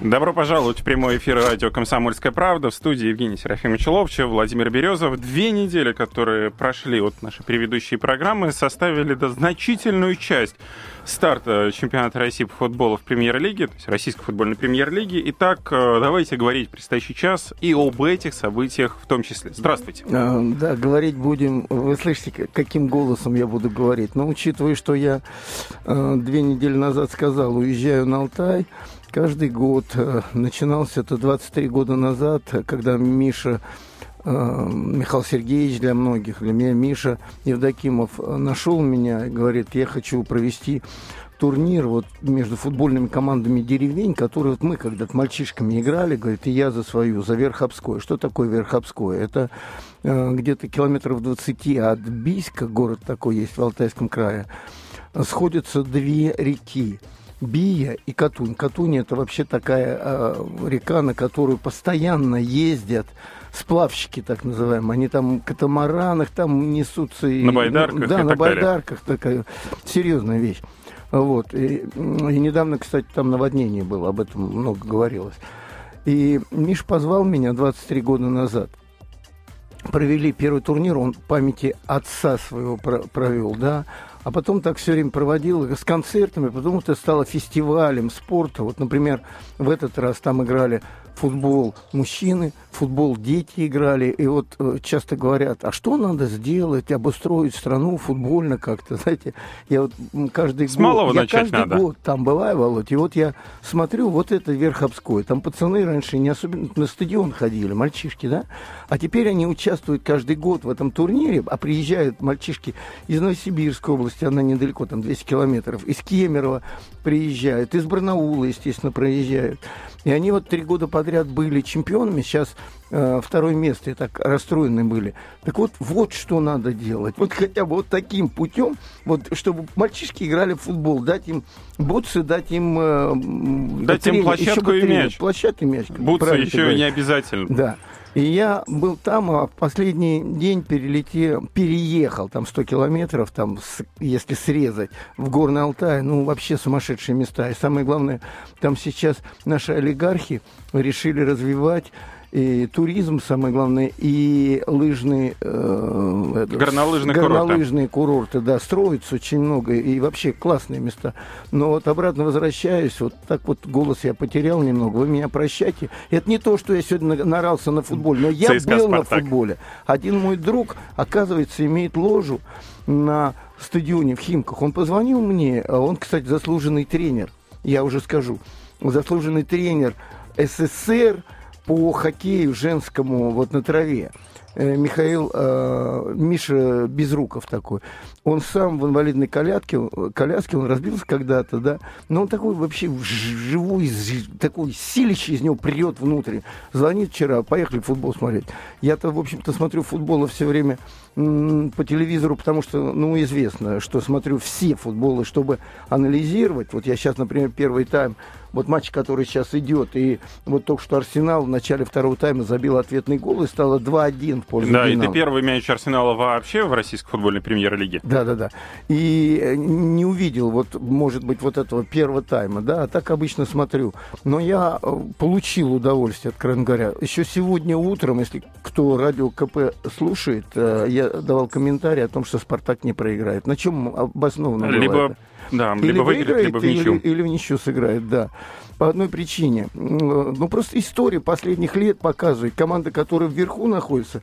Добро пожаловать в прямой эфир радио «Комсомольская правда». В студии Евгений Серафимович Ловчев, Владимир Березов. Две недели, которые прошли от нашей предыдущей программы, составили да, значительную часть старта чемпионата России по футболу в премьер-лиге, то есть российской футбольной премьер-лиги. Итак, э, давайте говорить предстоящий час и об этих событиях в том числе. Здравствуйте. А, да, говорить будем... Вы слышите, каким голосом я буду говорить? Но учитывая, что я э, две недели назад сказал, уезжаю на Алтай, каждый год, э, начинался это 23 года назад, когда Миша Михаил Сергеевич для многих, для меня Миша Евдокимов нашел меня и говорит, я хочу провести турнир вот между футбольными командами деревень, которые вот мы когда-то мальчишками играли, говорит, и я за свою, за Верхобской. Что такое Верхобской? Это э, где-то километров 20 от Бийска, город такой есть в Алтайском крае, сходятся две реки. Бия и Катунь. Катунь это вообще такая э, река, на которую постоянно ездят сплавщики, так называемые. Они там катамаранах там несутся. И, на байдарках Да, и на так байдарках. Такая серьезная вещь. Вот. И, и недавно, кстати, там наводнение было, об этом много говорилось. И Миш позвал меня 23 года назад. Провели первый турнир, он памяти отца своего провел, да, а потом так все время проводил с концертами, потом это стало фестивалем спорта. Вот, например, в этот раз там играли футбол мужчины, футбол дети играли. И вот э, часто говорят, а что надо сделать, обустроить страну футбольно как-то, знаете. Я вот каждый С год... малого я начать каждый надо. год там бываю, Володь, и вот я смотрю, вот это Верховской. Там пацаны раньше не особенно на стадион ходили, мальчишки, да? А теперь они участвуют каждый год в этом турнире, а приезжают мальчишки из Новосибирской области, она недалеко, там 200 километров, из Кемерово приезжают, из Барнаула, естественно, проезжают. И они вот три года подряд были чемпионами, сейчас э, второе место, и так расстроены были. Так вот, вот что надо делать. Вот хотя бы вот таким путем, вот чтобы мальчишки играли в футбол, дать им бутсы, дать им... Э, Дать им тренер, площадку еще бы и мяч. Площадку и мяч. Бутсы еще не обязательно. Да. И я был там, а в последний день перелетел, переехал там 100 километров, там, с- если срезать, в Горный Алтай, ну, вообще сумасшедшие места. И самое главное, там сейчас наши олигархи решили развивать и туризм, самое главное, и лыжные... э, это, Горнолыжные курорты. горнолыжные курорты, да, строится очень много, и вообще классные места. Но вот обратно возвращаюсь, вот так вот голос я потерял немного, вы меня прощайте. Это не то, что я сегодня на- нарался на футболе, но я ЦСКА был на «Спартак». футболе. Один мой друг, оказывается, имеет ложу на стадионе в Химках. Он позвонил мне, а он, кстати, заслуженный тренер, я уже скажу, заслуженный тренер СССР по хоккею женскому вот на траве. Э, Михаил, э, Миша Безруков такой. Он сам в инвалидной коляске, коляске, он разбился когда-то, да, но он такой вообще живой, такой силище из него прет внутрь. Звонит вчера, поехали футбол смотреть. Я-то, в общем-то, смотрю футбола все время по телевизору, потому что, ну, известно, что смотрю все футболы, чтобы анализировать. Вот я сейчас, например, первый тайм, вот матч, который сейчас идет, и вот только что Арсенал в начале второго тайма забил ответный гол, и стало 2-1 в пользу Да, и «Динамо». это первый мяч Арсенала вообще в российской футбольной премьер-лиге. Да, да, да. И э, не увидел, вот, может быть, вот этого первого тайма, да, а так обычно смотрю. Но я э, получил удовольствие, откровенно говоря. Еще сегодня утром, если кто радио КП слушает, э, я давал комментарий о том, что Спартак не проиграет. На чем обосновано было Либо, это? да, Или либо выиграет, либо в или, ничью. или в ничью сыграет, да. По одной причине. Ну, просто история последних лет показывает. Команда, которая вверху находится,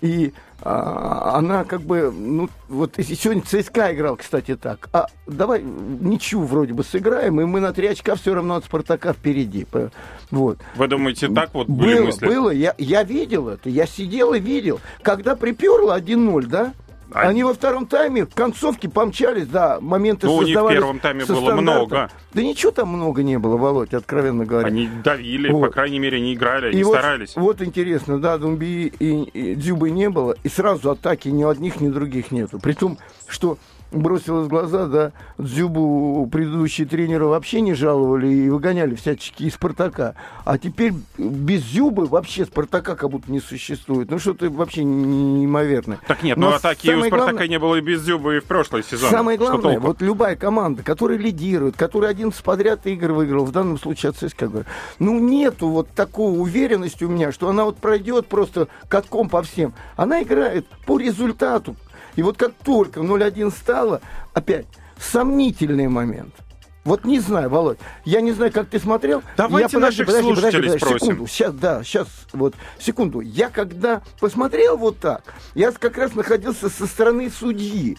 и а, она как бы, ну, вот если сегодня ЦСКА играл, кстати, так. А давай ничью вроде бы сыграем, и мы на три очка все равно от Спартака впереди. Вот. Вы думаете, так вот были Было, мысли? было, я, я видел это, я сидел и видел. Когда приперло 1-0, да? Они во втором тайме в концовке помчались, да, моменты Ну, у них в первом тайме было стандарта. много. Да ничего там много не было, Володь, откровенно говоря. Они давили, Вот. по крайней мере, они играли, они и вот, старались. вот интересно, да, Думби и, и Дзюбы не было, и сразу атаки ни одних, ни других нету. При том, что бросилось в глаза, да, Дзюбу предыдущие тренеры вообще не жаловали и выгоняли всячески из Спартака. А теперь без Зюбы вообще Спартака как будто не существует. Ну что-то вообще неимоверное. Так нет, Но ну атаки у Спартака главное... не было и без Зюбы и в прошлый сезон. Самое главное, вот любая команда, которая лидирует, которая один подряд игр выиграл, в данном случае от ЦСКА, говорю, ну нету вот такой уверенности у меня, что она вот пройдет просто катком по всем. Она играет по результату. И вот как только 0-1 стало, опять сомнительный момент. Вот не знаю, Володь, я не знаю, как ты смотрел. Давайте я, подожди, наших подожди, слушателей подожди, подожди, Секунду, сейчас, да, сейчас, вот, секунду. Я когда посмотрел вот так, я как раз находился со стороны судьи.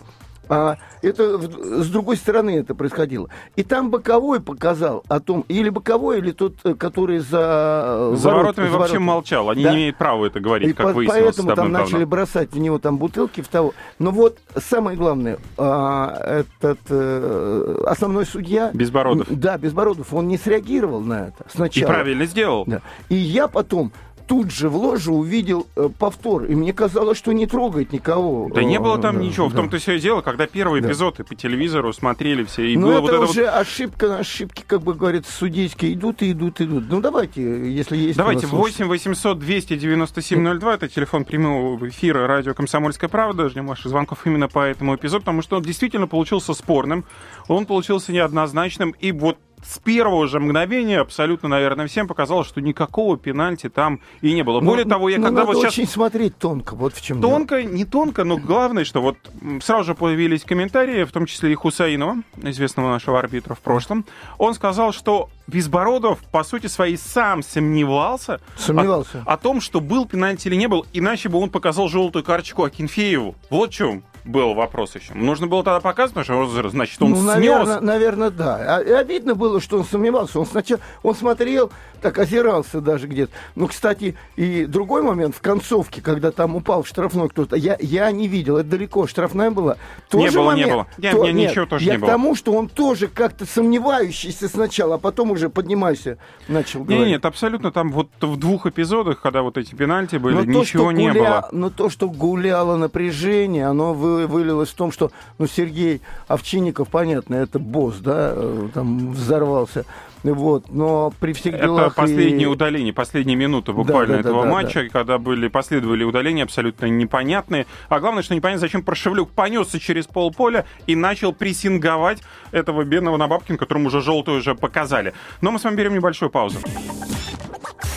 А это с другой стороны это происходило. И там боковой показал о том, или боковой, или тот, э, который за... За ворот, воротами за вообще молчал. Они да? не имеют права это говорить, и как по- выяснилось. Поэтому там начали бросать в него там бутылки в того. Но вот самое главное, а, этот а, основной судья... Безбородов. Да, Безбородов, он не среагировал на это сначала. И правильно сделал. Да. И я потом тут же в ложе увидел э, повтор, и мне казалось, что не трогает никого. Да не было там да, ничего, да. в том-то все и дело, когда первые да. эпизоды по телевизору смотрели все, и Но было это вот это уже вот... ошибка, ошибки, как бы говорится, судейские идут и идут, идут. Ну давайте, если есть... Давайте, 8 800 297 02, это телефон прямого эфира радио «Комсомольская правда», ждем ваших звонков именно по этому эпизоду, потому что он действительно получился спорным, он получился неоднозначным, и вот с первого же мгновения абсолютно, наверное, всем показалось, что никакого пенальти там и не было. Ну, Более того, я ну, когда вот сейчас... очень смотреть тонко, вот в чем Тонко, дело. не тонко, но главное, что вот сразу же появились комментарии, в том числе и Хусаинова, известного нашего арбитра в прошлом. Он сказал, что Безбородов, по сути своей, сам сомневался, сомневался. О, о том, что был пенальти или не был, иначе бы он показал желтую карточку Акинфееву. Вот в чем был вопрос еще. Нужно было тогда показывать, что значит он ну, снес. Наверное, наверное, да. А, обидно было, что он сомневался. Он сначала он смотрел, так озирался даже где-то. Ну, кстати, и другой момент в концовке, когда там упал в штрафной кто-то, я, я не видел, это далеко, штрафная была. Тоже не было, момент, не было. Я, то, я, нет, ничего тоже я не к было. тому, что он тоже как-то сомневающийся сначала, а потом уже поднимайся, начал говорить. Нет, нет, абсолютно там вот в двух эпизодах, когда вот эти пенальти были, но ничего то, не гуля... было. Но то, что гуляло напряжение, оно вы, вылилось в том, что, ну, Сергей Овчинников, понятно, это босс, да, э, там взорвался. Вот, но при всех делах... Это последние и... удаления, последние минуты буквально да, да, этого да, да, матча, да. когда были, последовали удаления абсолютно непонятные. А главное, что непонятно, зачем Прошевлюк понесся через полполя и начал прессинговать этого бедного Набабкина, которому уже желтую уже показали. Но мы с вами берем небольшую паузу.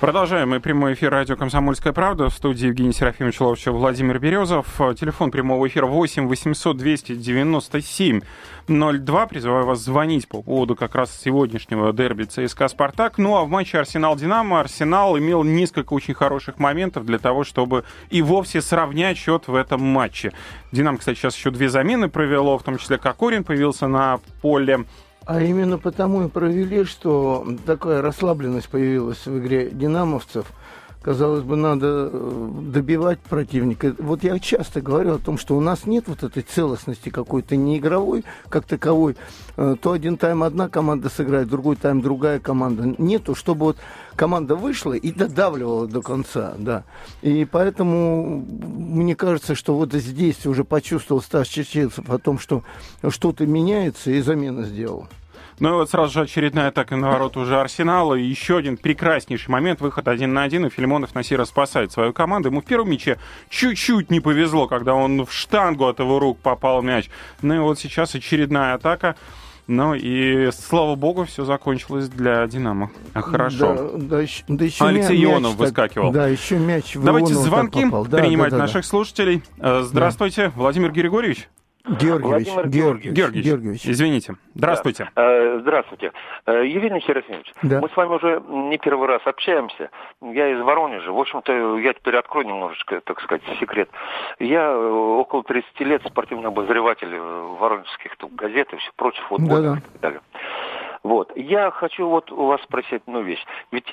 Продолжаем мы прямой эфир радио «Комсомольская правда». В студии Евгений Серафимович Ловчев, Владимир Березов. Телефон прямого эфира 8 800 297 02. Призываю вас звонить по поводу как раз сегодняшнего дерби ЦСКА «Спартак». Ну а в матче «Арсенал-Динамо» Арсенал имел несколько очень хороших моментов для того, чтобы и вовсе сравнять счет в этом матче. «Динамо», кстати, сейчас еще две замены провело, в том числе Кокорин появился на поле. А именно потому и провели, что такая расслабленность появилась в игре динамовцев. Казалось бы, надо э, добивать противника. Вот я часто говорю о том, что у нас нет вот этой целостности какой-то не игровой, как таковой. Э, то один тайм одна команда сыграет, другой тайм другая команда. Нету, чтобы вот команда вышла и додавливала до конца, да. И поэтому мне кажется, что вот здесь уже почувствовал Стас Чеченцев о том, что что-то меняется, и замена сделал. Ну и вот сразу же очередная атака на ворот уже Арсенала. И еще один прекраснейший момент. Выход один на один, и Филимонов Насира спасает свою команду. Ему в первом мяче чуть-чуть не повезло, когда он в штангу от его рук попал мяч. Ну и вот сейчас очередная атака. Ну и слава богу, все закончилось для Динамо. А хорошо. Да, да, еще, да еще Алексей мяч, Ионов так, выскакивал. Да, еще мяч Давайте звонки принимать да, да, наших да. слушателей. Э, здравствуйте, да. Владимир Григорьевич. Георгиевич, Владимир Георгиевич, Георгиевич, Георгиевич. Извините. Здравствуйте. Да. Э, здравствуйте. Э, Евгений Серафимович, да. мы с вами уже не первый раз общаемся. Я из Воронежа. В общем-то, я теперь открою немножечко, так сказать, секрет. Я э, около 30 лет спортивный обозреватель воронежских тут, газет и все прочее, футбола да -да. и так далее. Вот. Я хочу вот у вас спросить одну вещь. Ведь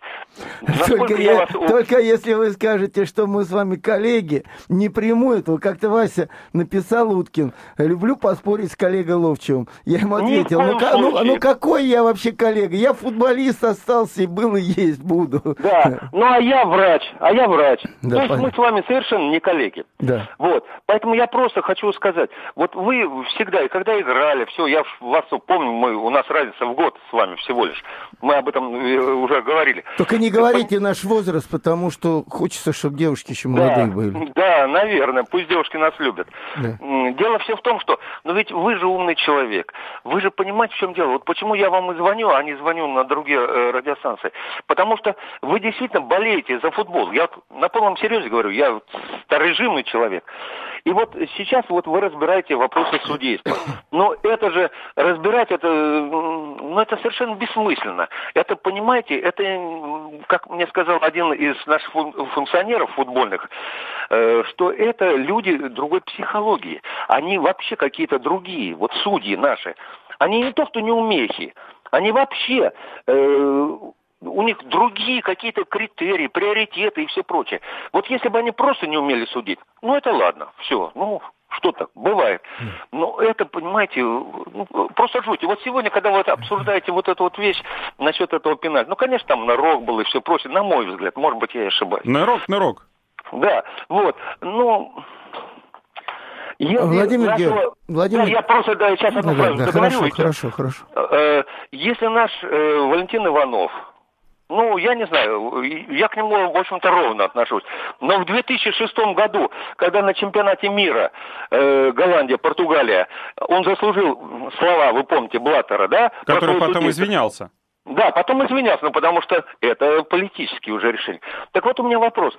только, я, я вас... только если вы скажете, что мы с вами коллеги, не приму этого. Как-то Вася написал Уткин, люблю поспорить с коллегой Ловчевым. Я ему ответил, ну, ну, ну какой я вообще коллега? Я футболист остался и был и есть буду. Да, ну а я врач, а я врач. Да, То есть понятно. мы с вами совершенно не коллеги. Да. Вот. Поэтому я просто хочу сказать, вот вы всегда, и когда играли, все, я вас помню, мы, у нас разница в год с вами всего лишь. Мы об этом э, уже говорили. Только не говорите наш возраст, потому что хочется, чтобы девушки еще молодые да, были. Да, наверное, пусть девушки нас любят. Да. Дело все в том, что, ну ведь вы же умный человек, вы же понимаете, в чем дело. Вот почему я вам и звоню, а не звоню на другие э, радиостанции. Потому что вы действительно болеете за футбол. Я на полном серьезе говорю, я старорежимный человек. И вот сейчас вот вы разбираете вопросы судейства. Но это же, разбирать это, ну это совершенно бессмысленно. Это, понимаете, это, как мне сказал один из наших функционеров футбольных, э, что это люди другой психологии. Они вообще какие-то другие, вот судьи наши. Они не то, что не умехи, они вообще э, у них другие какие-то критерии, приоритеты и все прочее. Вот если бы они просто не умели судить, ну это ладно, все, ну что так, бывает. Но это, понимаете, ну, просто жуть. И вот сегодня, когда вы обсуждаете вот эту вот вещь насчет этого пенальти, ну, конечно, там нарок был и все прочее, на мой взгляд, может быть, я и ошибаюсь. Нарок, нарок. Да, вот, ну... Если Владимир нашего... Георгиевич, Владимир... Да, я просто да, сейчас одну да, фразу да, договорю. Хорошо, хорошо, хорошо. Э, если наш э, Валентин Иванов ну, я не знаю, я к нему, в общем-то, ровно отношусь. Но в 2006 году, когда на чемпионате мира э, Голландия, Португалия, он заслужил слова, вы помните, Блаттера, да? Который потом судейство. извинялся. Да, потом извинялся, но потому что это политические уже решения. Так вот у меня вопрос.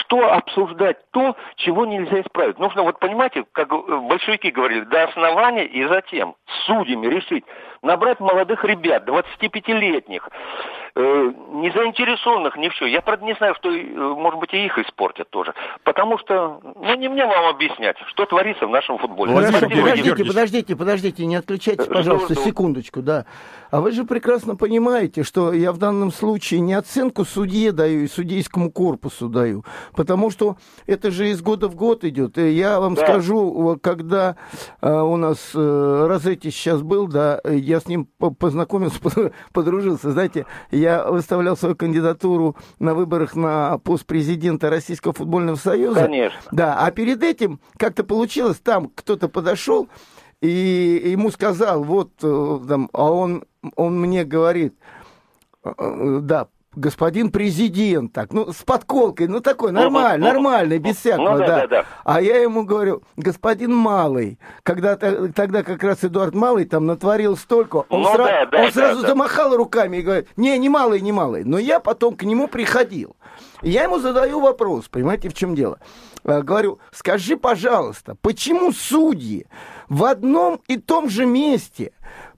Что обсуждать то, чего нельзя исправить? Нужно, вот понимаете, как большевики говорили, до основания и затем судьями решить. Набрать молодых ребят, 25-летних, э, не заинтересованных ни в чем. Я, правда, не знаю, что, э, может быть, и их испортят тоже. Потому что, ну, не мне вам объяснять, что творится в нашем футболе. Хорошо, подождите, подождите, подождите, не отключайтесь, пожалуйста, секундочку, да. А вы же прекрасно понимаете, что я в данном случае не оценку судье даю и судейскому корпусу даю, потому что это же из года в год идет. И я вам да. скажу, когда э, у нас э, Розетти сейчас был, да, я с ним познакомился, подружился. Знаете, я выставлял свою кандидатуру на выборах на пост президента Российского футбольного союза. Конечно. Да, а перед этим как-то получилось, там кто-то подошел, и ему сказал, вот, э, там, а он, он мне говорит, э, э, да, господин президент, так, ну, с подколкой, ну, такой, нормальный, нормальный, без всякого, ну, да, да. да, да. А я ему говорю, господин Малый, когда тогда как раз Эдуард Малый там натворил столько, он, ну, сра... да, да, он сразу да, замахал руками и говорит, не, не Малый, не Малый. Но я потом к нему приходил. И я ему задаю вопрос, понимаете, в чем дело? Говорю, скажи, пожалуйста, почему судьи в одном и том же месте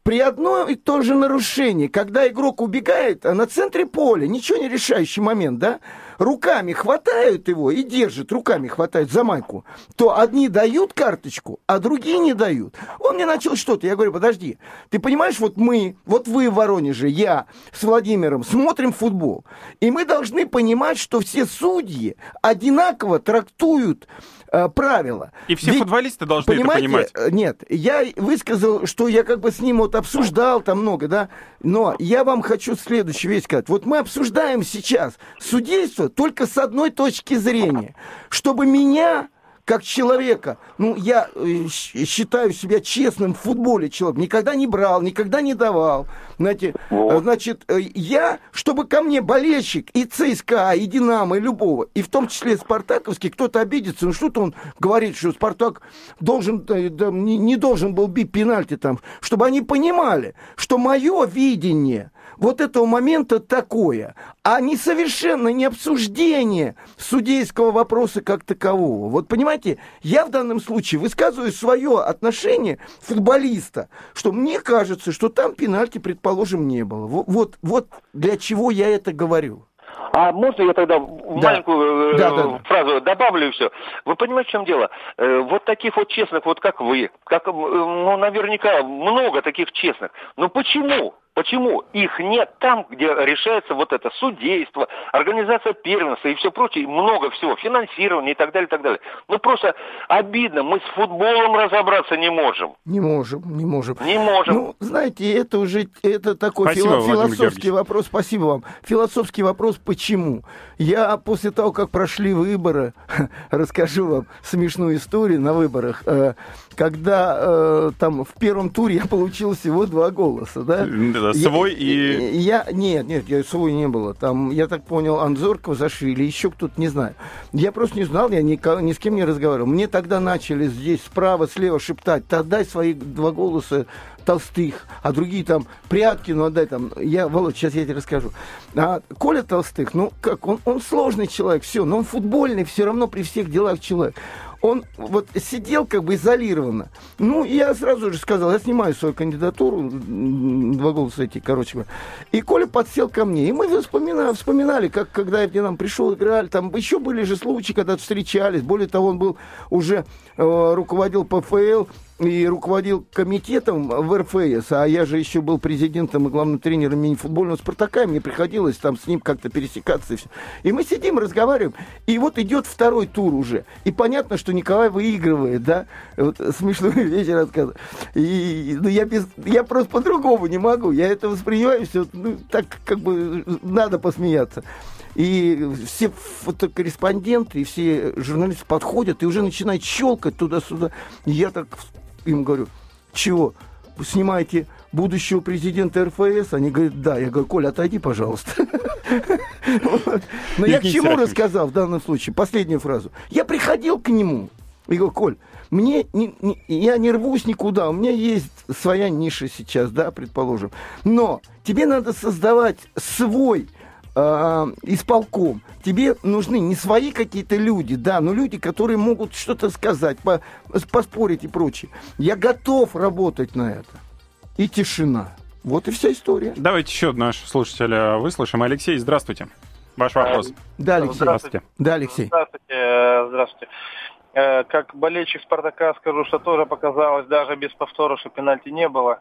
при одном и том же нарушении, когда игрок убегает, а на центре поля, ничего не решающий момент, да, руками хватают его и держат, руками хватают за майку, то одни дают карточку, а другие не дают. Он мне начал что-то, я говорю, подожди, ты понимаешь, вот мы, вот вы в Воронеже, я с Владимиром смотрим футбол, и мы должны понимать, что все судьи одинаково трактуют э, правила. И все Ведь, футболисты должны это понимать. Э, нет, я высказал, что я как бы с ним вот обсуждал там много, да, но я вам хочу следующую вещь сказать. Вот мы обсуждаем сейчас судейство только с одной точки зрения, чтобы меня как человека, ну, я э, считаю себя честным в футболе человек, никогда не брал, никогда не давал, знаете, вот. значит, э, я, чтобы ко мне болельщик и ЦСКА, и Динамо, и любого, и в том числе Спартаковский, кто-то обидится, ну, что-то он говорит, что Спартак должен, э, не должен был бить пенальти там, чтобы они понимали, что мое видение – вот этого момента такое, а не совершенно не обсуждение судейского вопроса как такового. Вот понимаете, я в данном случае высказываю свое отношение футболиста, что мне кажется, что там пенальти, предположим, не было. Вот, вот, вот для чего я это говорю. А можно я тогда да. маленькую э, да, да, фразу добавлю и все? Вы понимаете, в чем дело? Э, вот таких вот честных, вот как вы, как, э, ну, наверняка много таких честных. Но почему? Почему их нет там, где решается вот это судейство, организация первенства и все прочее, много всего, финансирование и так далее, и так далее. Ну просто обидно, мы с футболом разобраться не можем. Не можем, не можем. Не можем. Ну, знаете, это уже это такой Спасибо, фило- философский вопрос. Спасибо вам. Философский вопрос, почему? Я после того, как прошли выборы, расскажу вам смешную историю на выборах. Э, когда э, там в первом туре я получил всего два голоса, да? Да, свой я, и... Я, нет, нет, я, свой не было. Там, я так понял, Анзоркова зашили, еще кто-то, не знаю. Я просто не знал, я ни, ни с кем не разговаривал. Мне тогда начали здесь справа, слева шептать, отдай свои два голоса Толстых, а другие там прятки, ну отдай там. Я, Володь, сейчас я тебе расскажу. А Коля Толстых, ну как, он, он сложный человек, все, но он футбольный, все равно при всех делах человек он вот сидел как бы изолированно. Ну, я сразу же сказал, я снимаю свою кандидатуру, два голоса эти, короче. И Коля подсел ко мне. И мы вспоминали, вспоминали как когда я к нам пришел, играли. Там еще были же случаи, когда встречались. Более того, он был уже э, руководил ПФЛ и руководил комитетом в РФС, а я же еще был президентом и главным тренером мини-футбольного «Спартака», и мне приходилось там с ним как-то пересекаться. И, все. и мы сидим, разговариваем, и вот идет второй тур уже. И понятно, что Николай выигрывает, да, вот смешную вещь рассказываю. И ну, я, без, я просто по-другому не могу, я это воспринимаю все, ну, так как бы надо посмеяться. И все фотокорреспонденты и все журналисты подходят и уже начинают щелкать туда-сюда. я так им говорю, чего, снимаете будущего президента РФС? Они говорят, да. Я говорю, Коля, отойди, пожалуйста. Но я к чему рассказал в данном случае? Последнюю фразу. Я приходил к нему и говорю, Коль, мне не, не, я не рвусь никуда, у меня есть своя ниша сейчас, да, предположим. Но тебе надо создавать свой э, исполком. Тебе нужны не свои какие-то люди, да, но люди, которые могут что-то сказать, по, поспорить и прочее. Я готов работать на это. И тишина. Вот и вся история. Давайте еще нашего слушателя выслушаем. Алексей, здравствуйте. Ваш вопрос. Да, Алексей. Здравствуйте. Да, Алексей. Здравствуйте. Здравствуйте. Э, как болельщик Спартака скажу, что тоже показалось, даже без повтора, что пенальти не было,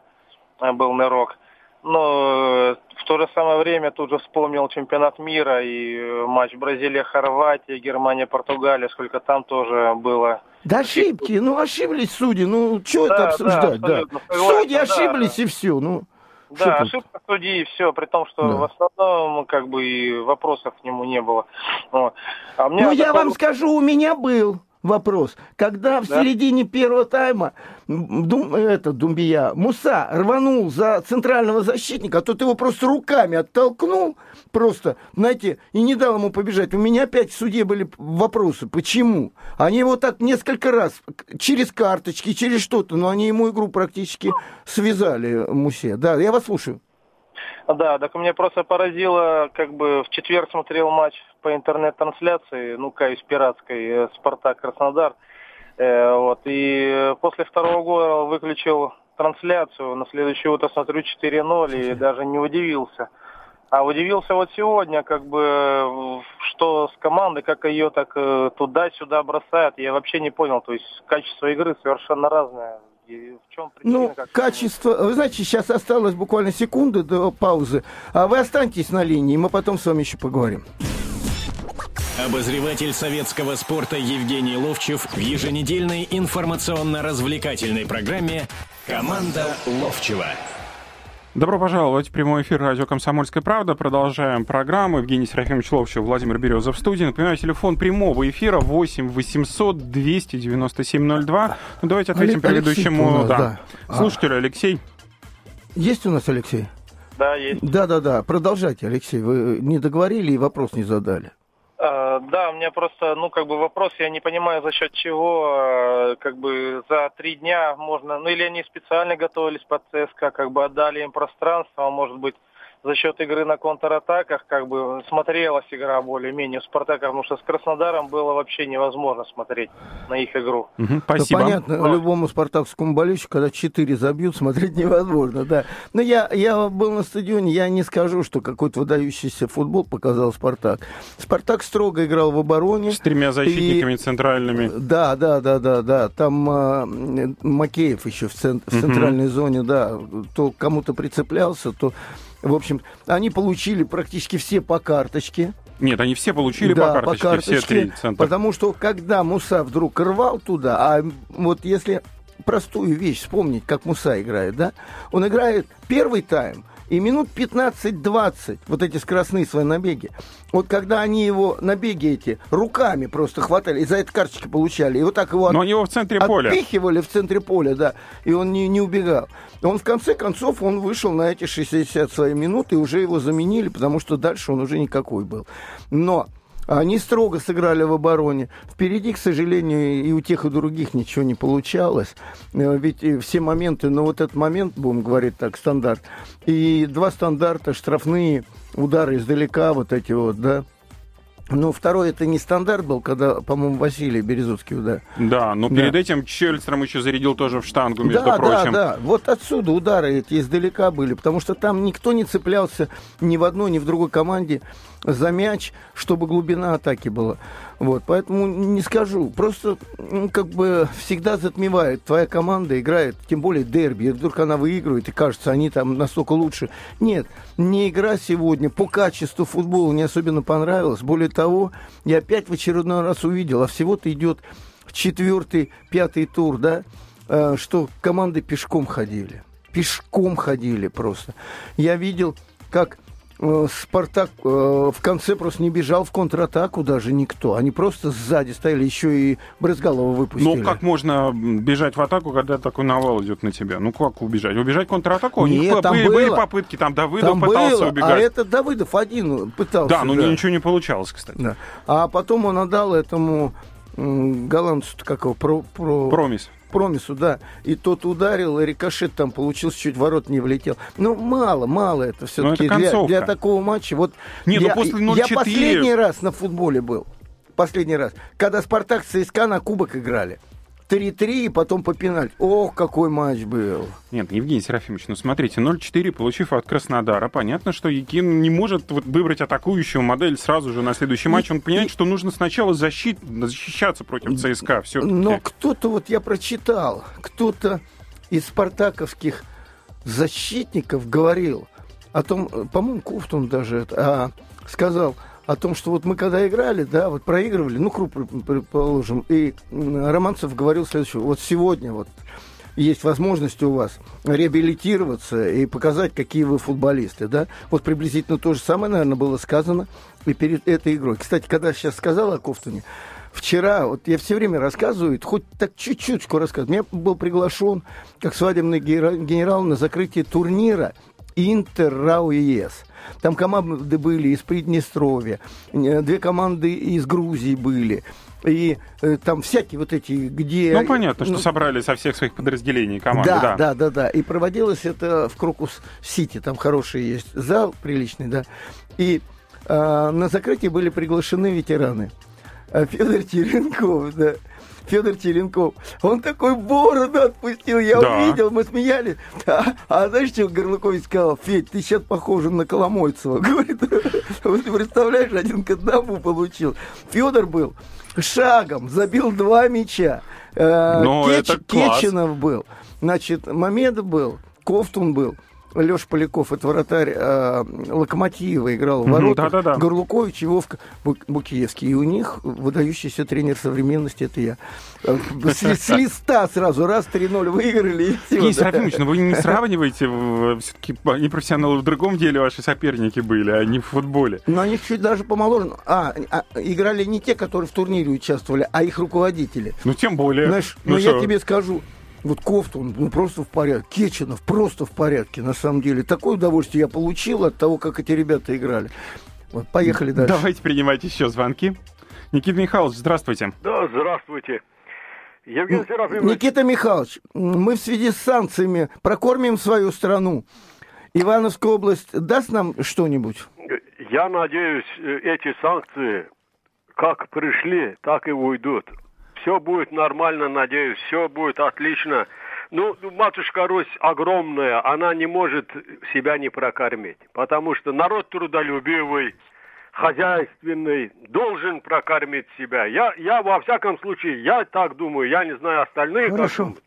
э, был нырок. Но э, в то же самое время тут же вспомнил чемпионат мира и э, матч Бразилия-Хорватия, Германия-Португалия, сколько там тоже было. Да ошибки, ну ошиблись судьи, ну что да, это обсуждать, да. да. Судьи да, ошиблись и все, ну. Да, ошибка судьи и все, при том, что да. в основном как бы и вопросов к нему не было. Вот. А ну, я такой... вам скажу, у меня был вопрос. Когда в да? середине первого тайма Дум, это, Думбия, Муса рванул за центрального защитника, а тот его просто руками оттолкнул, просто, знаете, и не дал ему побежать. У меня опять в суде были вопросы, почему? Они его так несколько раз, через карточки, через что-то, но они ему игру практически связали, Мусе. Да, я вас слушаю. Да, так меня просто поразило, как бы в четверг смотрел матч по интернет-трансляции, ну, каюсь, пиратской, э, Спартак Краснодар. Э, вот, и после второго года выключил трансляцию, на следующее утро смотрю 4-0 и даже не удивился. А удивился вот сегодня, как бы, что с командой, как ее так э, туда-сюда бросают, я вообще не понял. То есть качество игры совершенно разное. И в чем причина? Ну, как... качество... Вы знаете, сейчас осталось буквально секунды до паузы. А вы останьтесь на линии, мы потом с вами еще поговорим. Обозреватель советского спорта Евгений Ловчев в еженедельной информационно-развлекательной программе «Команда Ловчева». Добро пожаловать в прямой эфир радио «Комсомольская правда». Продолжаем программу. Евгений Серафимович Ловчев, Владимир Березов в студии. Напоминаю, телефон прямого эфира 8 800 297 02. Ну, давайте ответим Алексей предыдущему нас, да. да. слушателю. Алексей. Есть у нас Алексей? Да, есть. Да-да-да. Продолжайте, Алексей. Вы не договорили и вопрос не задали. Да, у меня просто, ну, как бы вопрос, я не понимаю, за счет чего, а, как бы, за три дня можно, ну, или они специально готовились под ЦСКА, как бы отдали им пространство, а может быть, за счет игры на контратаках как бы смотрелась игра более-менее Спартака, потому что с Краснодаром было вообще невозможно смотреть на их игру. Угу, спасибо. Ну, понятно, да. любому спартакскому болельщику, когда 4 забьют, смотреть невозможно, да. Но я, я был на стадионе, я не скажу, что какой-то выдающийся футбол показал Спартак. Спартак строго играл в обороне. С тремя защитниками и... центральными. Да, да, да, да, да. Там э, Макеев еще в, цент... в центральной угу. зоне, да, то кому-то прицеплялся, то в общем, они получили практически все по карточке. Нет, они все получили да, по, карточке, по карточке, все три центра. Потому что когда Муса вдруг рвал туда, а вот если простую вещь вспомнить, как Муса играет, да, он играет первый тайм – и минут 15-20, вот эти скоростные свои набеги, вот когда они его набеги эти руками просто хватали, и за это карточки получали, и вот так его, Но от, его в центре поля. отпихивали в центре поля, да, и он не, не убегал. Он в конце концов, он вышел на эти 60 свои минуты, и уже его заменили, потому что дальше он уже никакой был. Но они строго сыграли в обороне. Впереди, к сожалению, и у тех, и у других ничего не получалось. Э, ведь все моменты, ну вот этот момент, будем говорить так, стандарт, и два стандарта, штрафные удары издалека, вот эти вот, да, ну, второй это не стандарт был, когда, по-моему, Василий Березутский удар. Да, но перед да. этим Чельстром еще зарядил тоже в штангу, между да, прочим. Да, да, вот отсюда удары эти издалека были, потому что там никто не цеплялся ни в одной, ни в другой команде за мяч, чтобы глубина атаки была. Вот, поэтому не скажу. Просто ну, как бы всегда затмевает. Твоя команда играет, тем более дерби, и вдруг она выигрывает, и кажется, они там настолько лучше. Нет, не игра сегодня по качеству футбола не особенно понравилась. Более того, я опять в очередной раз увидел, а всего-то идет четвертый, пятый тур, да, э, что команды пешком ходили. Пешком ходили просто. Я видел, как Спартак э, в конце просто не бежал в контратаку даже никто. Они просто сзади стояли, еще и Брызгалова выпустили. Ну, как можно бежать в атаку, когда такой навал идет на тебя? Ну, как убежать? Убежать в контратаку? У Нет, там были, было. были попытки, там Давыдов там пытался было, а убегать. А это Давыдов один пытался. Да, но да. ничего не получалось, кстати. Да. А потом он отдал этому голландцу, как его, про, про... Промис промису, да. И тот ударил, и рикошет там получился, чуть ворот не влетел. Ну, мало, мало это все-таки ну, для, для такого матча. Вот не, я, ну после 0 я последний раз на футболе был. Последний раз. Когда Спартак ЦСКА на кубок играли. 3-3 и потом по пенальти. Ох, какой матч был. Нет, Евгений Серафимович, ну смотрите, 0-4, получив от Краснодара, понятно, что Якин не может вот выбрать атакующую модель сразу же на следующий матч. Он понимает, и... что нужно сначала защит... защищаться против ЦСКА. Все Но кто-то, вот я прочитал, кто-то из спартаковских защитников говорил о том, по-моему, Куфтун даже а, сказал, о том, что вот мы когда играли, да, вот проигрывали, ну, круг, предположим, и Романцев говорил следующее, вот сегодня вот есть возможность у вас реабилитироваться и показать, какие вы футболисты, да. Вот приблизительно то же самое, наверное, было сказано и перед этой игрой. Кстати, когда сейчас сказал о Кофтоне, вчера, вот я все время рассказываю, хоть так чуть-чуть рассказываю, я был приглашен как свадебный генерал на закрытие турнира Интер ЕС. Там команды были из Приднестровья, э, две команды из Грузии были. И э, там всякие вот эти, где... Ну, понятно, что ну, собрали со всех своих подразделений команды, да. Да, да, да, да. И проводилось это в Крокус-Сити, там хороший есть зал приличный, да. И э, на закрытии были приглашены ветераны. А Федор Теренков, да, Федор Черенков. Он такой бороду отпустил, я да. увидел, мы смеялись. А, а знаешь, что Горлыкович сказал? Федь, ты сейчас похож на Коломойцева. Говорит, вот ты представляешь, один к одному получил. Федор был шагом, забил два мяча. Э, Но это класс. Кетчинов был. Значит, Мамедов был, Кофтун был. Леша Поляков, это вратарь э, Локомотива, играл в воротах. Да, да, да. Горлукович и Вовка Букиевский. И у них выдающийся тренер современности, это я. Э, с, с листа сразу раз 3-0 выиграли и все. Евгений Серафимович, но вы не сравниваете, все-таки они профессионалы в другом деле ваши соперники были, а не в футболе. Но они чуть даже помоложе. А, а, играли не те, которые в турнире участвовали, а их руководители. Ну, тем более. Знаешь, ну, ну я тебе скажу, вот кофту, он ну, просто в порядке. Кеченов просто в порядке, на самом деле. Такое удовольствие я получил от того, как эти ребята играли. Вот, поехали дальше. Давайте принимать еще звонки. Никита Михайлович, здравствуйте. Да, здравствуйте. Евгений Серафимович. Никита Михайлович, мы в связи с санкциями прокормим свою страну. Ивановская область даст нам что-нибудь? Я надеюсь, э, эти санкции как пришли, так и уйдут. Все будет нормально, надеюсь, все будет отлично. Ну, матушка Русь огромная, она не может себя не прокормить, потому что народ трудолюбивый, хозяйственный, должен прокормить себя. Я, я во всяком случае, я так думаю, я не знаю остальные, Хорошо. как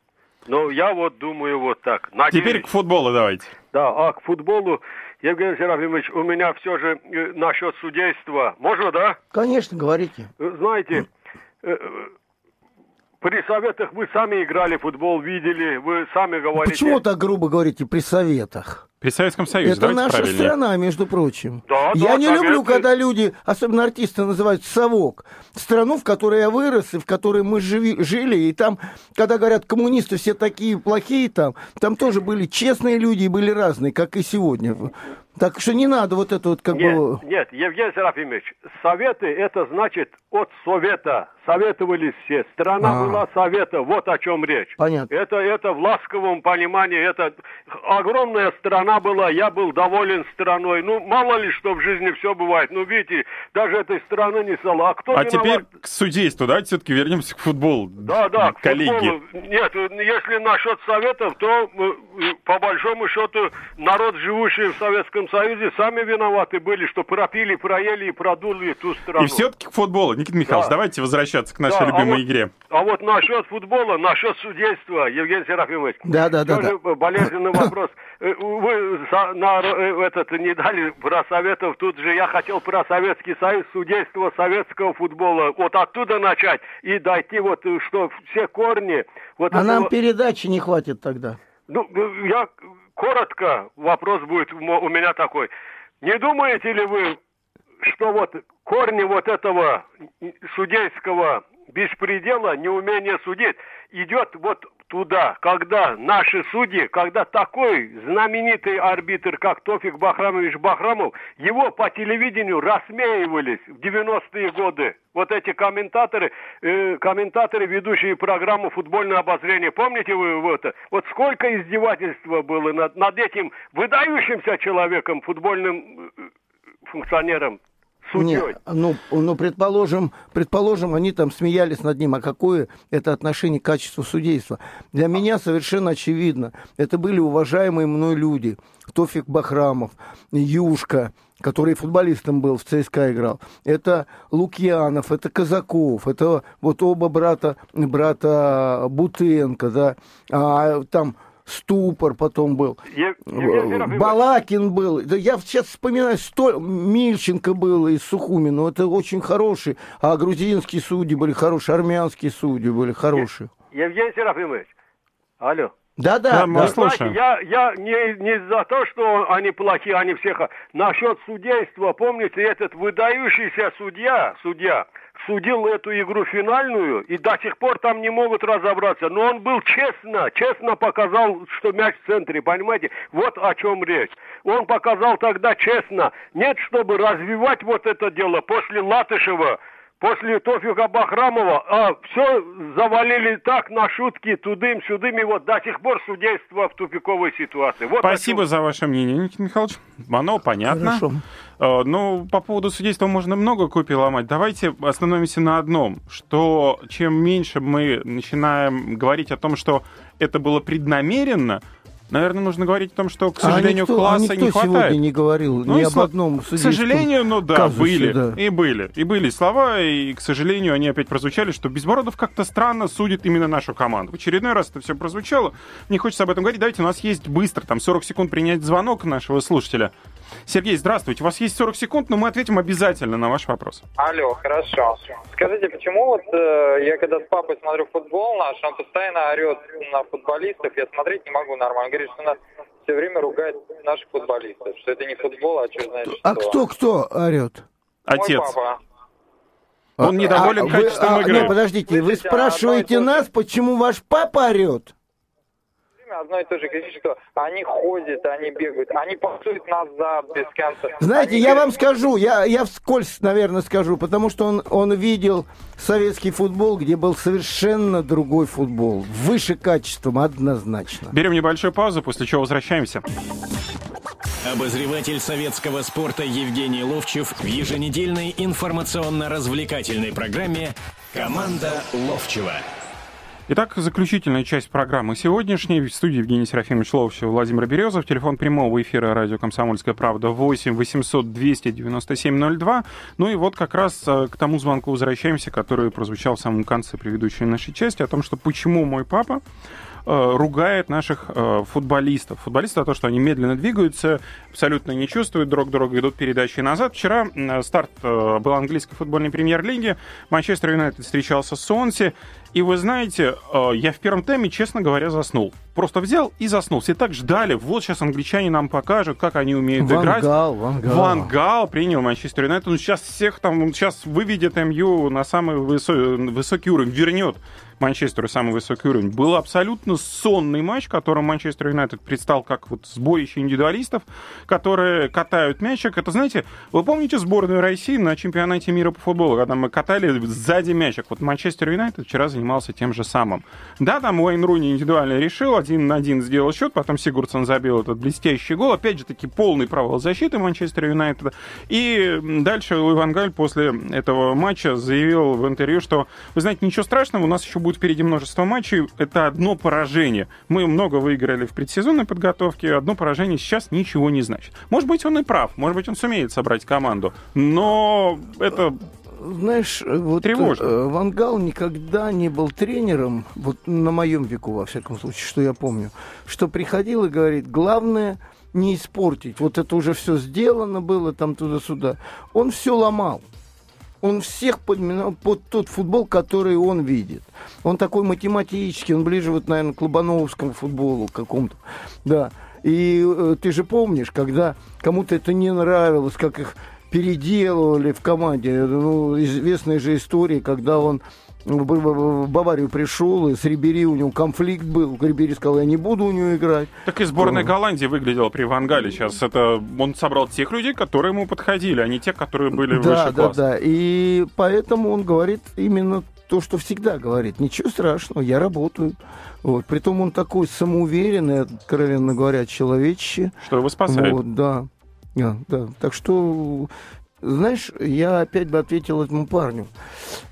но я вот думаю вот так. Надеюсь, Теперь к футболу давайте. да, а к футболу, Евгений Серафимович, у меня все же э, насчет судейства. Можно, да? Конечно, говорите. Э, Знаете, э, э, при советах вы сами играли в футбол, видели, вы сами говорите... Почему так грубо говорите при советах? При Советском Союзе, Это давайте наша правильнее. страна, между прочим. Да, я да, не советы. люблю, когда люди, особенно артисты, называют совок. Страну, в которой я вырос, и в которой мы живи- жили, и там, когда говорят, коммунисты все такие плохие, там, там тоже были честные люди и были разные, как и сегодня. Так что не надо вот это вот как Нет, бы... нет, Евгений Серафимович, советы это значит от совета. Советовались все. Страна А. была совета. Вот о чем речь. Понятно. Это, это в ласковом понимании. Это огромная страна была. Я был доволен страной. Ну, мало ли что в жизни все бывает. Ну, видите, даже этой страны не стало. А кто А виноват? теперь к судейству, давайте все-таки вернемся к футболу. Да, да, к коллеги. футболу. Нет, если насчет советов, то э, по большому счету народ, живущий в Советском Союзе, сами виноваты были, что пропили, проели и продули ту страну. И все-таки к футболу. Никита Михайлович, Да. давайте возвращаться к нашей Да, а любимой вот- игре. А вот насчет футбола, насчет судейства, Евгений Серафимович. Да, да, да, тоже болезненный вопрос. Э, Вы за- на, э, этот не дали про советов, тут же я хотел про Советский Союз, судейство советского футбола. Вот оттуда начать и дойти вот, э, что все корни. Вот А нам этого- передачи не хватит тогда. Ну, э, я коротко, вопрос будет у меня такой. Не думаете ли вы, что вот корни вот этого судейского беспредела, неумения судить, идет вот туда, когда наши судьи, когда такой знаменитый арбитр, как Тофик Бахрамович Бахрамов, его по телевидению рассмеивались в 90-е годы. Вот эти комментаторы, э, комментаторы, ведущие программу «Футбольное обозрение», помните вы это? Вот сколько издевательства было над, над этим выдающимся человеком, футбольным э, функционером, судьей. Не, ну, ну, предположим, предположим, они там смеялись над ним, а какое это отношение к качеству судейства? Для меня совершенно очевидно. Это были уважаемые мной люди. Тофик Бахрамов, Юшка, который футболистом был, в ЦСКА играл. Это Лукьянов, это Казаков, это вот оба брата, брата Бутенко, да, а, там Ступор потом был. Е- Евгений Серафимович, Балакин был. Да я сейчас вспоминаю, сто... Мильченко был из Сухуми, но это очень хорошие. А грузинские судьи были хорошие, армянские судьи были хорошие. Евгений Серафимович, алло. Да-да, Да, да. мы Вы слушаем. я, я не, не за то, что они плохие, они всех. Насчет судейства, помните, этот выдающийся судья, судья, судил эту игру финальную, и до сих пор там не могут разобраться. Но он был честно, честно показал, что мяч в центре, понимаете? Вот о чем речь. Он показал тогда честно. Нет, чтобы развивать вот это дело после Латышева, После Тофика Бахрамова а, все завалили так на шутки тудым-сюдым, и вот до сих пор судейство в тупиковой ситуации. Вот Спасибо за ваше мнение, Никита Михайлович. Оно понятно. Хорошо. Э, Ну, по поводу судейства можно много копий ломать. Давайте остановимся на одном, что чем меньше мы начинаем говорить о том, что это было преднамеренно, наверное, нужно говорить о том, что, к А сожалению, никто, а класса никто не сегодня хватает. не говорил Ну ни об одном К сожалению, ну да, казусе, были. да. И были. И были слова, и, к сожалению, они опять прозвучали, что Безбородов как-то странно судит именно нашу команду. В очередной раз это все прозвучало. Не хочется об этом говорить. Давайте, у нас есть быстро, там 40 секунд принять звонок нашего слушателя. Сергей, здравствуйте. У вас есть 40 секунд, но мы ответим обязательно на ваш вопрос. Алло, хорошо. Скажите, почему вот э, я когда с папой смотрю футбол наш, он постоянно орет на футболистов, я смотреть не могу нормально. Он говорит, что нас все время ругает наших футболистов, что это не футбол, а что значит А что. кто кто орет? Отец. Мой папа. Он недоволен вы- качеством а, игры. Не, подождите, вы а спрашиваете нас, почему ваш папа орет? Время одно и то же говорит, что они ходят, они бегают, они пасуют назад без конца. Знаете, Они я вам скажу, я, я вскользь, наверное, скажу, потому что он, он видел советский футбол, где был совершенно другой футбол, выше качеством однозначно. Берем небольшую паузу, после чего возвращаемся. Обозреватель советского спорта Евгений Ловчев в еженедельной информационно-развлекательной программе «Команда Ловчева». Итак, заключительная часть программы сегодняшней. В студии Евгений Серафимович Ловчев, Владимир Березов. Телефон прямого эфира радио «Комсомольская правда» 8 800 297 02. Ну и вот как раз э, к тому звонку возвращаемся, который прозвучал в самом конце предыдущей нашей части, о том, что почему мой папа Э, ругает наших э, футболистов. Футболисты за то, что они медленно двигаются, абсолютно не чувствуют друг друга, идут передачи назад. Вчера старт был английской футбольной премьер-лиги. Манчестер Юнайтед встречался с Сонси. И вы знаете, я в первом тайме, честно говоря, заснул. Просто взял и заснул. Все так ждали. Вот сейчас англичане нам покажут, как они умеют Ван играть. Гал, Ван Гал. Ван Гал принял Манчестер Юнайтед. Он сейчас всех там, сейчас выведет МЮ на самый высокий уровень, вернет Манчестеру самый высокий уровень. Был абсолютно сонный матч, в котором Манчестер Юнайтед предстал как вот сборище индивидуалистов, которые катают мячик. Это, знаете, вы помните сборную России на чемпионате мира по футболу, когда мы катали сзади мячик? Вот Манчестер Юнайтед вчера занимался тем же самым. Да, там Уэйн Руни индивидуально решил, один на один сделал счет, потом Сигурдсон забил этот блестящий гол. Опять же таки полный провал защиты Манчестер Юнайтед. И дальше Луи Галь после этого матча заявил в интервью, что, вы знаете, ничего страшного, у нас еще будет впереди множество матчей. Это одно поражение. Мы много выиграли в предсезонной подготовке. Одно поражение сейчас ничего не значит. Может быть, он и прав. Может быть, он сумеет собрать команду. Но это знаешь, вот Тревожно. Э, Вангал никогда не был тренером, вот на моем веку, во всяком случае, что я помню, что приходил и говорит, главное не испортить. Вот это уже все сделано было там туда-сюда. Он все ломал. Он всех подминал под тот футбол, который он видит. Он такой математический, он ближе, вот, наверное, к Лобановскому футболу какому-то. Да. И э, ты же помнишь, когда кому-то это не нравилось, как их переделывали в команде. Ну, известная же история, когда он в Баварию пришел, и с Рибери у него конфликт был. Рибери сказал, я не буду у него играть. Так и сборная Голландии выглядела при Вангале сейчас. Это он собрал тех людей, которые ему подходили, а не те, которые были да, выше Да, да, да. И поэтому он говорит именно то, что всегда говорит. Ничего страшного, я работаю. Вот. Притом он такой самоуверенный, откровенно говоря, человечище. Что его спасает. Вот, да. Да, да. Так что знаешь, я опять бы ответил этому парню.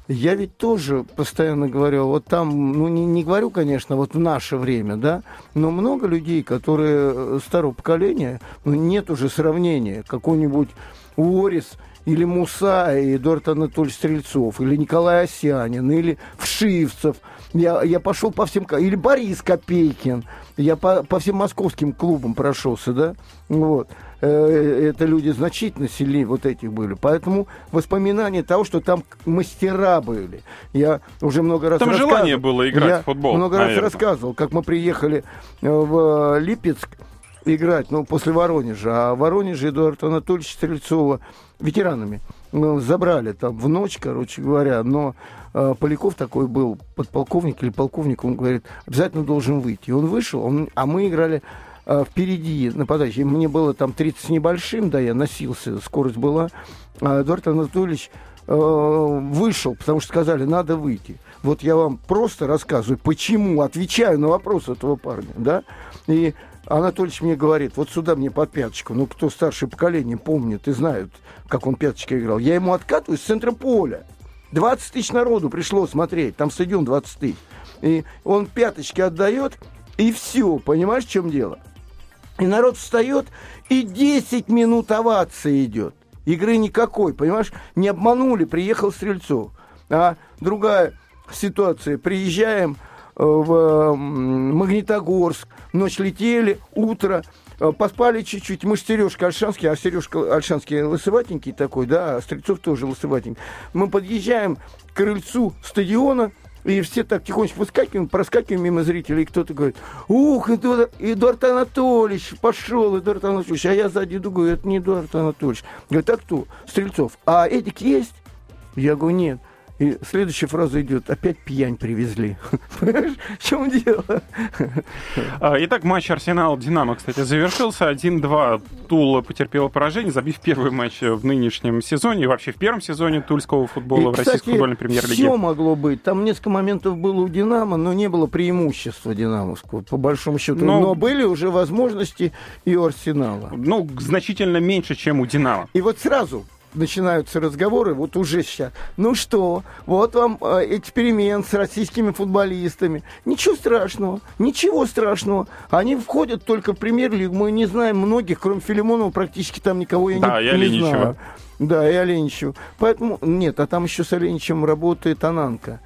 Я ведь тоже постоянно говорю, вот там, ну не, не говорю, конечно, вот в наше время, да, но много людей, которые э, старого поколения, ну нет уже сравнения, какой-нибудь Уорис или Муса и Эдуард Анатольевич Стрельцов, или Николай Осянин, или Вшивцев. Я, я пошел по всем... Или Борис Копейкин. Я по, по всем московским клубам прошелся, да? Вот. Э, это люди значительно сильнее вот этих были. Поэтому воспоминания того, что там мастера были. Я уже много раз Там желание было играть я в футбол. много наверное. раз рассказывал, как мы приехали э, в Липецк играть, ну, после Воронежа. А в Воронеже Эдуард Анатольевич Стрельцова ветеранами забрали там в ночь, короче говоря, но э, Поляков такой был подполковник или полковник, он говорит, обязательно должен выйти. И он вышел, он, а мы играли э, впереди нападающий. Мне было там 30 с небольшим, да, я носился, скорость была. А Эдуард Анатольевич э, вышел, потому что сказали, надо выйти. Вот я вам просто рассказываю, почему, отвечаю на вопрос этого парня, да, и Анатольевич мне говорит, вот сюда мне под пяточку, ну, кто старшее поколение помнит и знают, как он пяточкой играл. Я ему откатываю с центра поля. 20 тысяч народу пришло смотреть, там стадион 20 тысяч. И он пяточки отдает, и все, понимаешь, в чем дело? И народ встает, и 10 минут овации идет. Игры никакой, понимаешь? Не обманули, приехал Стрельцов. А другая ситуация. Приезжаем э, в Магнитогорск, ночь летели, утро, э, поспали чуть-чуть. Мы с Сережкой Альшанский, а Сережка Альшанский лысоватенький такой, да, а Стрельцов тоже лысоватенький. Мы подъезжаем к крыльцу стадиона, и все так тихонечко выскакиваем, проскакиваем мимо зрителей, и кто-то говорит, ух, Эдуард, Эдуард Анатольевич, пошел Эдуард Анатольевич. А я сзади иду, говорю, это не Эдуард Анатольевич. Говорит, а кто? Стрельцов. А Эдик есть? Я говорю, нет. И следующая фраза идет, опять пьянь привезли. Понимаешь, в чем дело? А, итак, матч Арсенал-Динамо, кстати, завершился. 1-2 Тула потерпела поражение, забив первый матч в нынешнем сезоне, и вообще в первом сезоне тульского футбола и, в кстати, российской футбольной премьер-лиге. все могло быть. Там несколько моментов было у Динамо, но не было преимущества динамовского, по большому счету. Но, но были уже возможности и у Арсенала. Ну, значительно меньше, чем у Динамо. И вот сразу начинаются разговоры, вот уже сейчас. Ну что, вот вам эксперимент с российскими футболистами. Ничего страшного, ничего страшного. Они входят только в премьер-лигу. Мы не знаем многих, кроме Филимонова, практически там никого я да, не, не знаю. Да, и Оленичева. Поэтому нет, а там еще с Оленичем работает Ананка.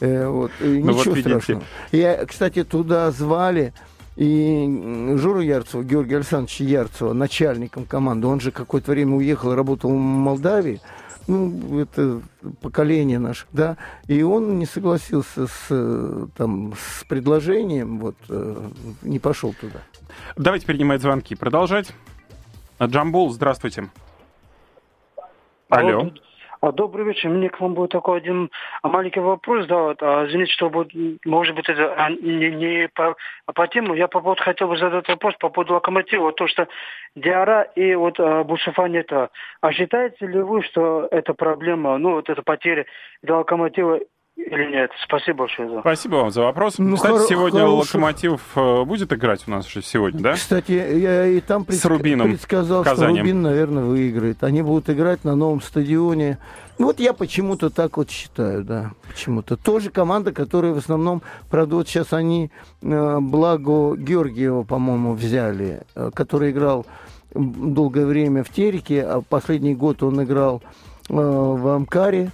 Э, вот, ну, ничего вот страшного. Я, кстати, туда звали и Журу Ярцева, Георгия Александровича Ярцева, начальником команды, он же какое-то время уехал, работал в Молдавии, ну, это поколение наше, да, и он не согласился с, там, с предложением, вот, э, не пошел туда. Давайте принимать звонки. Продолжать. Джамбул, здравствуйте. Алло. А, добрый вечер. Мне к вам будет такой один маленький вопрос. Да, вот, а, извините, что будет, может быть, это а, не, не по, по тему. Я по поводу хотел бы задать вопрос по поводу локомотива. То, что Диара и вот Бушефа нет. А считаете ли вы, что эта проблема, ну, вот эта потеря для локомотива или нет? Спасибо большое за. Спасибо вам за вопрос. Ну, Кстати, хоро- сегодня хороший... Локомотив э, будет играть у нас уже сегодня, да? Кстати, я и там пред... С Рубином предсказал, что Рубин, наверное, выиграет. Они будут играть на новом стадионе. Ну, вот я почему-то так вот считаю, да, почему-то. Тоже команда, которая в основном, правда, вот сейчас они э, Благо Георгиева, по-моему, взяли, э, который играл долгое время в Тереке, а последний год он играл э, в Амкаре.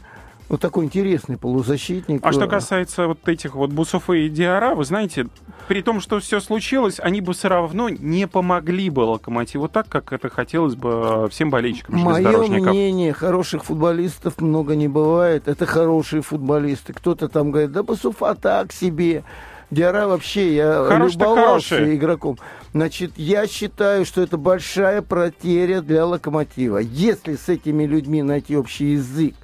Вот такой интересный полузащитник. А что касается вот этих вот Бусуфы и Диара, вы знаете, при том, что все случилось, они бы все равно не помогли бы Локомотиву так, как это хотелось бы всем болельщикам Мое мнение, хороших футболистов много не бывает. Это хорошие футболисты. Кто-то там говорит, да Бусуфа так себе. Диара вообще, я Хорош любовался игроком. Значит, я считаю, что это большая потеря для Локомотива. Если с этими людьми найти общий язык,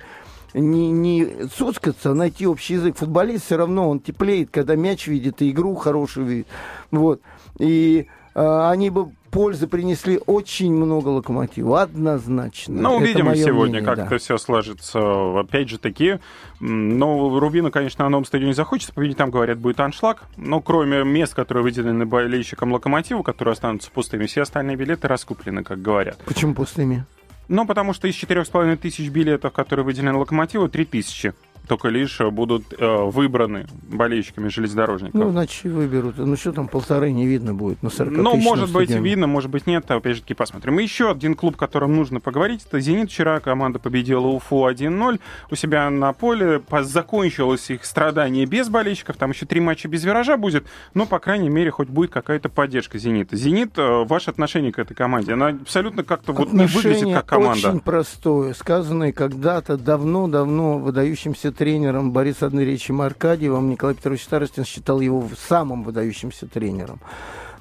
не, не цуцкаться, а найти общий язык. Футболист все равно, он теплеет, когда мяч видит и игру хорошую видит. Вот. И э, они бы пользы принесли очень много локомотиву, однозначно. Ну, увидим сегодня, мнение, как да. это все сложится. Опять же таки, но Рубину, конечно, на новом стадионе захочется победить, там, говорят, будет аншлаг. Но кроме мест, которые выделены болельщикам локомотиву, которые останутся пустыми, все остальные билеты раскуплены, как говорят. Почему пустыми? Ну, потому что из 4,5 тысяч билетов, которые выделены Локомотиву, 3 тысячи только лишь э, будут э, выбраны болельщиками железнодорожников. Ну, значит, выберут. Ну, что там, полторы не видно будет на 40 Ну, может быть, видно, может быть, нет. Опять же таки, посмотрим. И еще один клуб, о котором нужно поговорить, это «Зенит». Вчера команда победила Уфу 1-0 у себя на поле. Закончилось их страдание без болельщиков. Там еще три матча без виража будет. Но, по крайней мере, хоть будет какая-то поддержка «Зенита». «Зенит», э, ваше отношение к этой команде? Она абсолютно как-то вот не выглядит как команда. очень простое. Сказанное когда-то давно-давно выдающимся тренером Борисом Андреевичем Аркадьевым. Николай Петрович Старостин считал его самым выдающимся тренером.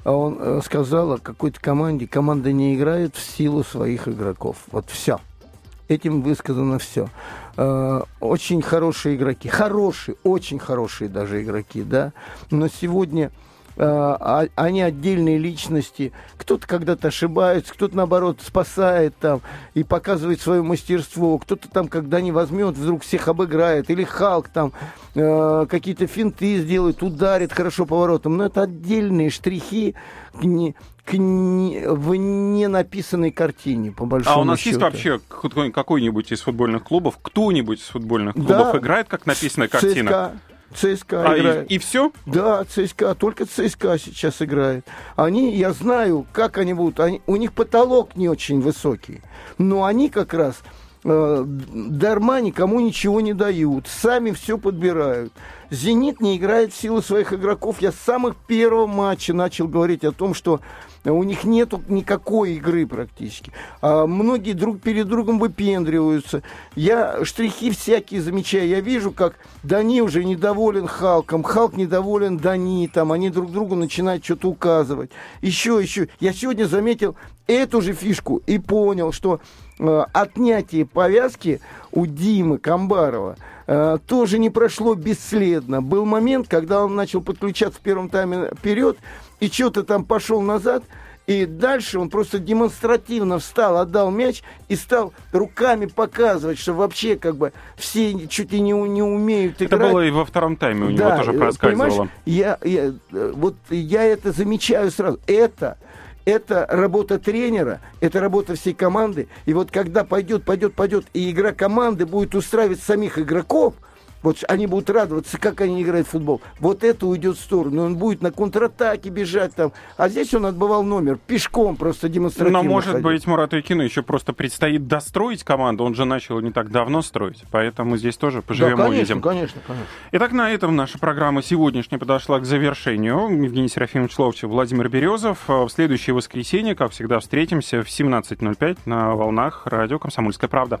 А он э, сказал о какой-то команде, команда не играет в силу своих игроков. Вот все. Этим высказано все. Э, очень хорошие игроки, хорошие, очень хорошие даже игроки, да. Но сегодня они отдельные личности. Кто-то когда-то ошибается, кто-то, наоборот, спасает там и показывает свое мастерство. Кто-то там, когда не возьмет, вдруг всех обыграет. Или Халк там э, какие-то финты сделает, ударит хорошо поворотом. Но это отдельные штрихи к, не, к не, в не написанной картине, по большому А у нас счету. есть вообще какой-нибудь из футбольных клубов, кто-нибудь из футбольных клубов да, играет, как написанная картина? ЦСКА. А, играет. И, и все? Да, ЦСКА, только ЦСКА сейчас играет. Они, я знаю, как они будут, они, у них потолок не очень высокий, но они как раз дарма никому ничего не дают, сами все подбирают. «Зенит» не играет в силу своих игроков. Я с самых первого матча начал говорить о том, что у них нет никакой игры практически. А многие друг перед другом выпендриваются. Я штрихи всякие замечаю. Я вижу, как Дани уже недоволен Халком, Халк недоволен Дани, там они друг другу начинают что-то указывать. Еще, еще. Я сегодня заметил эту же фишку и понял, что э, отнятие повязки у Димы Камбарова э, тоже не прошло бесследно. Был момент, когда он начал подключаться в первом тайме вперед и что-то там пошел назад, и дальше он просто демонстративно встал, отдал мяч и стал руками показывать, что вообще как бы все чуть ли не, не умеют играть. Это было и во втором тайме у него да, тоже э, проскальзывало. Я, я, э, вот я это замечаю сразу. Это это работа тренера, это работа всей команды. И вот когда пойдет, пойдет, пойдет, и игра команды будет устраивать самих игроков, вот они будут радоваться, как они играют в футбол. Вот это уйдет в сторону. Он будет на контратаке бежать там. А здесь он отбывал номер. Пешком просто демонстративно. Но, может ходил. быть, Мурату Икину еще просто предстоит достроить команду. Он же начал не так давно строить. Поэтому здесь тоже поживем да, конечно, увидим. конечно, конечно. Итак, на этом наша программа сегодняшняя подошла к завершению. Евгений Серафимович Ловчев, Владимир Березов. В следующее воскресенье, как всегда, встретимся в 17.05 на волнах радио «Комсомольская правда».